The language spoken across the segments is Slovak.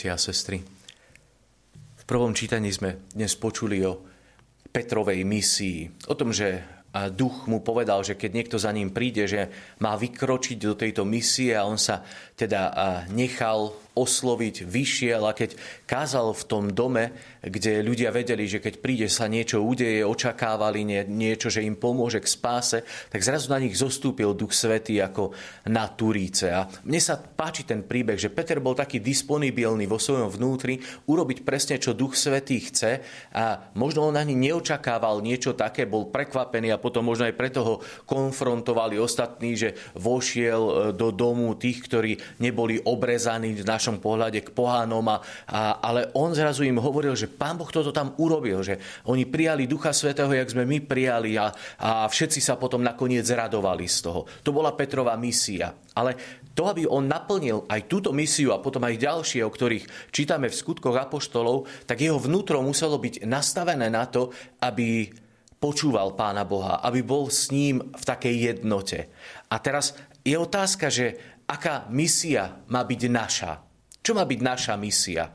bratia a sestry. V prvom čítaní sme dnes počuli o Petrovej misii, o tom, že duch mu povedal, že keď niekto za ním príde, že má vykročiť do tejto misie a on sa teda nechal osloviť, vyšiel a keď kázal v tom dome, kde ľudia vedeli, že keď príde sa niečo udeje, očakávali nie, niečo, že im pomôže k spáse, tak zrazu na nich zostúpil Duch Svetý ako na Turíce. A mne sa páči ten príbeh, že Peter bol taký disponibilný vo svojom vnútri urobiť presne, čo Duch Svetý chce a možno on ani neočakával niečo také, bol prekvapený a potom možno aj preto ho konfrontovali ostatní, že vošiel e, do domu tých, ktorí neboli obrezaní na našom pohľade k pohánom, a, a, ale on zrazu im hovoril, že pán Boh toto tam urobil, že oni prijali Ducha Svetého, jak sme my prijali a, a všetci sa potom nakoniec radovali z toho. To bola Petrova misia. Ale to, aby on naplnil aj túto misiu a potom aj ďalšie, o ktorých čítame v skutkoch apoštolov, tak jeho vnútro muselo byť nastavené na to, aby počúval Pána Boha, aby bol s ním v takej jednote. A teraz je otázka, že aká misia má byť naša. Čo má byť naša misia?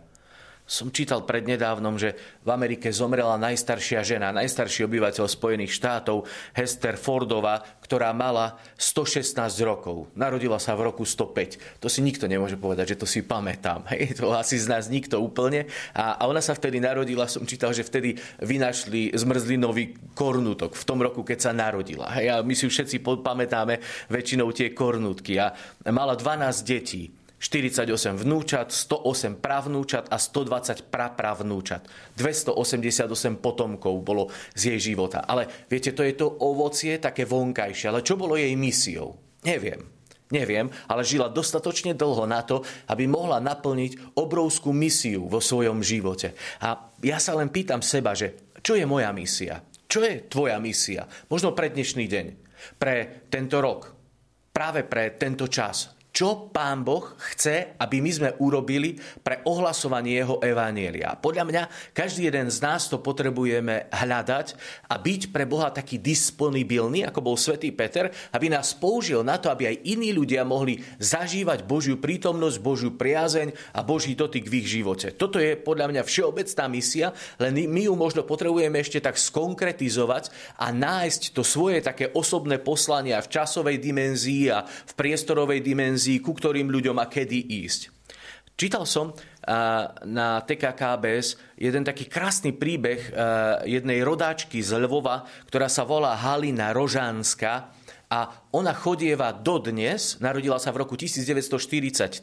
Som čítal prednedávnom, že v Amerike zomrela najstaršia žena, najstarší obyvateľ Spojených štátov, Hester Fordova, ktorá mala 116 rokov. Narodila sa v roku 105. To si nikto nemôže povedať, že to si pamätám. Hej, to asi z nás nikto úplne. A, a ona sa vtedy narodila, som čítal, že vtedy vynašli zmrzlinový kornutok v tom roku, keď sa narodila. Hej, a my si všetci pamätáme väčšinou tie kornutky. A mala 12 detí. 48 vnúčat, 108 pravnúčat a 120 prapravnúčat. 288 potomkov bolo z jej života. Ale viete, to je to ovocie také vonkajšie. Ale čo bolo jej misiou? Neviem. Neviem, ale žila dostatočne dlho na to, aby mohla naplniť obrovskú misiu vo svojom živote. A ja sa len pýtam seba, že čo je moja misia? Čo je tvoja misia? Možno pre dnešný deň, pre tento rok, práve pre tento čas, čo pán Boh chce, aby my sme urobili pre ohlasovanie jeho evanielia. Podľa mňa každý jeden z nás to potrebujeme hľadať a byť pre Boha taký disponibilný, ako bol svätý Peter, aby nás použil na to, aby aj iní ľudia mohli zažívať Božiu prítomnosť, Božiu priazeň a Boží dotyk v ich živote. Toto je podľa mňa všeobecná misia, len my ju možno potrebujeme ešte tak skonkretizovať a nájsť to svoje také osobné poslania v časovej dimenzii a v priestorovej dimenzii dimenzí, ku ktorým ľuďom a kedy ísť. Čítal som na TKKBS jeden taký krásny príbeh jednej rodáčky z Lvova, ktorá sa volá Halina Rožánska a ona chodieva dodnes, narodila sa v roku 1943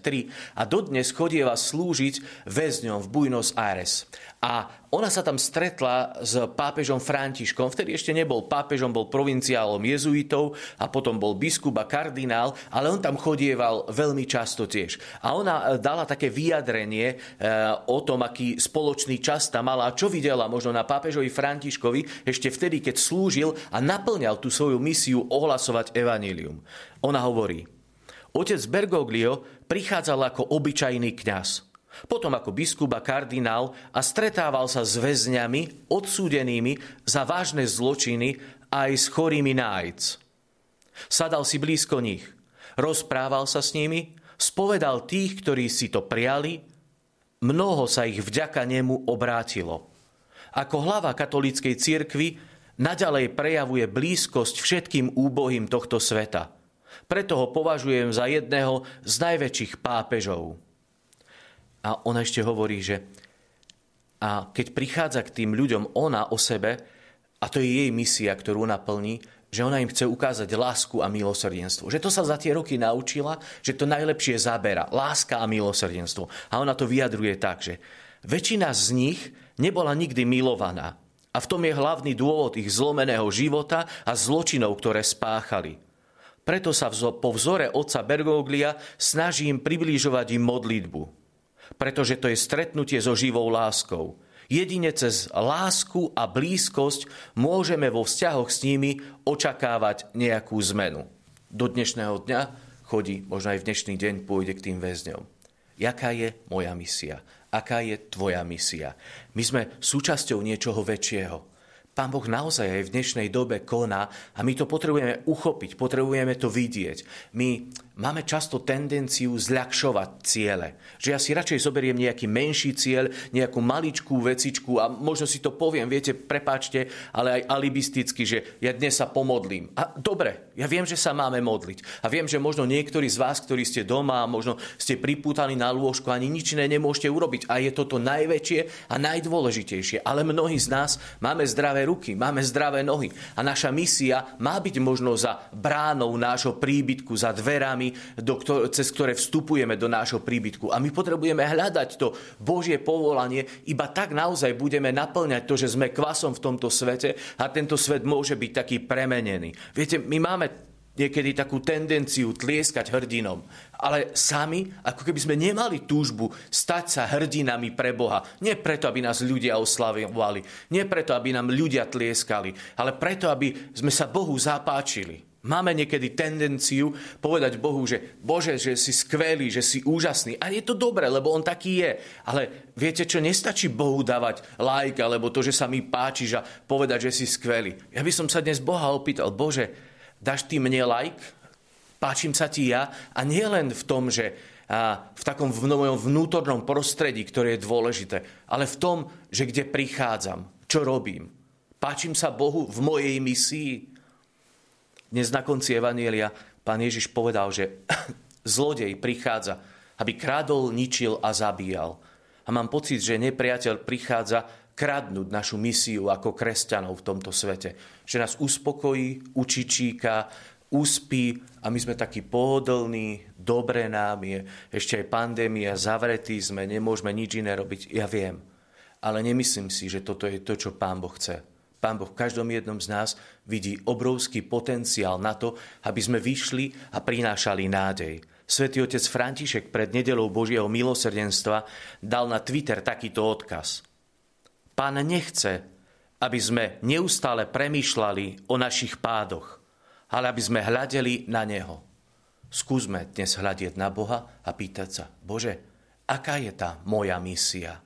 a dodnes chodieva slúžiť väzňom v Buenos Aires. A ona sa tam stretla s pápežom Františkom, vtedy ešte nebol pápežom, bol provinciálom jezuitov a potom bol biskup a kardinál, ale on tam chodieval veľmi často tiež. A ona e, dala také vyjadrenie e, o tom, aký spoločný čas tam mala a čo videla možno na pápežovi Františkovi ešte vtedy, keď slúžil a naplňal tú svoju misiu ohlasovať evanílium. Ona hovorí, otec Bergoglio prichádzal ako obyčajný kňaz. Potom ako biskup a kardinál a stretával sa s väzňami odsúdenými za vážne zločiny aj s chorými na. Sadal si blízko nich, rozprával sa s nimi, spovedal tých, ktorí si to prijali, mnoho sa ich vďaka nemu obrátilo. Ako hlava katolíckej cirkvi naďalej prejavuje blízkosť všetkým úbohým tohto sveta. Preto ho považujem za jedného z najväčších pápežov. A ona ešte hovorí, že a keď prichádza k tým ľuďom ona o sebe, a to je jej misia, ktorú naplní, že ona im chce ukázať lásku a milosrdenstvo. Že to sa za tie roky naučila, že to najlepšie zabera. Láska a milosrdenstvo. A ona to vyjadruje tak, že väčšina z nich nebola nikdy milovaná. A v tom je hlavný dôvod ich zlomeného života a zločinov, ktoré spáchali. Preto sa po vzore otca Bergoglia snažím priblížovať im modlitbu pretože to je stretnutie so živou láskou. Jedine cez lásku a blízkosť môžeme vo vzťahoch s nimi očakávať nejakú zmenu. Do dnešného dňa chodí, možno aj v dnešný deň pôjde k tým väzňom. Jaká je moja misia? Aká je tvoja misia? My sme súčasťou niečoho väčšieho. Pán Boh naozaj aj v dnešnej dobe koná a my to potrebujeme uchopiť, potrebujeme to vidieť. My máme často tendenciu zľakšovať ciele. Že ja si radšej zoberiem nejaký menší cieľ, nejakú maličkú vecičku a možno si to poviem, viete, prepáčte, ale aj alibisticky, že ja dnes sa pomodlím. A dobre, ja viem, že sa máme modliť. A viem, že možno niektorí z vás, ktorí ste doma možno ste pripútali na lôžko, ani nič iné nemôžete urobiť. A je toto najväčšie a najdôležitejšie. Ale mnohí z nás máme zdravé ruky, máme zdravé nohy. A naša misia má byť možno za bránou nášho príbytku, za dverami, do, cez ktoré vstupujeme do nášho príbytku. A my potrebujeme hľadať to Božie povolanie, iba tak naozaj budeme naplňať to, že sme kvasom v tomto svete a tento svet môže byť taký premenený. Viete, my máme niekedy takú tendenciu tlieskať hrdinom. Ale sami, ako keby sme nemali túžbu stať sa hrdinami pre Boha. Nie preto, aby nás ľudia oslavovali, nie preto, aby nám ľudia tlieskali, ale preto, aby sme sa Bohu zapáčili. Máme niekedy tendenciu povedať Bohu, že Bože, že si skvelý, že si úžasný. A je to dobré, lebo On taký je. Ale viete čo, nestačí Bohu dávať like, alebo to, že sa mi páčiš a povedať, že si skvelý. Ja by som sa dnes Boha opýtal, Bože, dáš ty mne like, páčim sa ti ja a nie len v tom, že a v takom v mojom vnútornom prostredí, ktoré je dôležité, ale v tom, že kde prichádzam, čo robím. Páčim sa Bohu v mojej misii. Dnes na konci Evanielia pán Ježiš povedal, že zlodej prichádza, aby krádol, ničil a zabíjal. A mám pocit, že nepriateľ prichádza kradnúť našu misiu ako kresťanov v tomto svete. Že nás uspokojí, učičíka, uspí a my sme takí pohodlní, dobre nám je, ešte aj pandémia, zavretí sme, nemôžeme nič iné robiť. Ja viem, ale nemyslím si, že toto je to, čo Pán Boh chce. Pán Boh v každom jednom z nás vidí obrovský potenciál na to, aby sme vyšli a prinášali nádej. Svetý otec František pred nedelou Božieho milosrdenstva dal na Twitter takýto odkaz – Pán nechce, aby sme neustále premýšľali o našich pádoch, ale aby sme hľadeli na Neho. Skúsme dnes hľadiť na Boha a pýtať sa, Bože, aká je tá moja misia?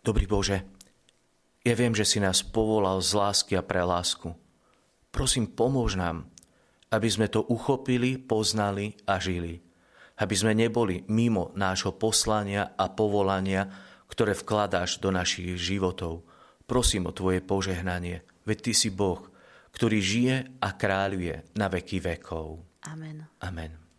Dobrý Bože, ja viem, že si nás povolal z lásky a pre lásku. Prosím, pomôž nám, aby sme to uchopili, poznali a žili. Aby sme neboli mimo nášho poslania a povolania, ktoré vkladáš do našich životov. Prosím o Tvoje požehnanie, veď Ty si Boh, ktorý žije a kráľuje na veky vekov. Amen. Amen.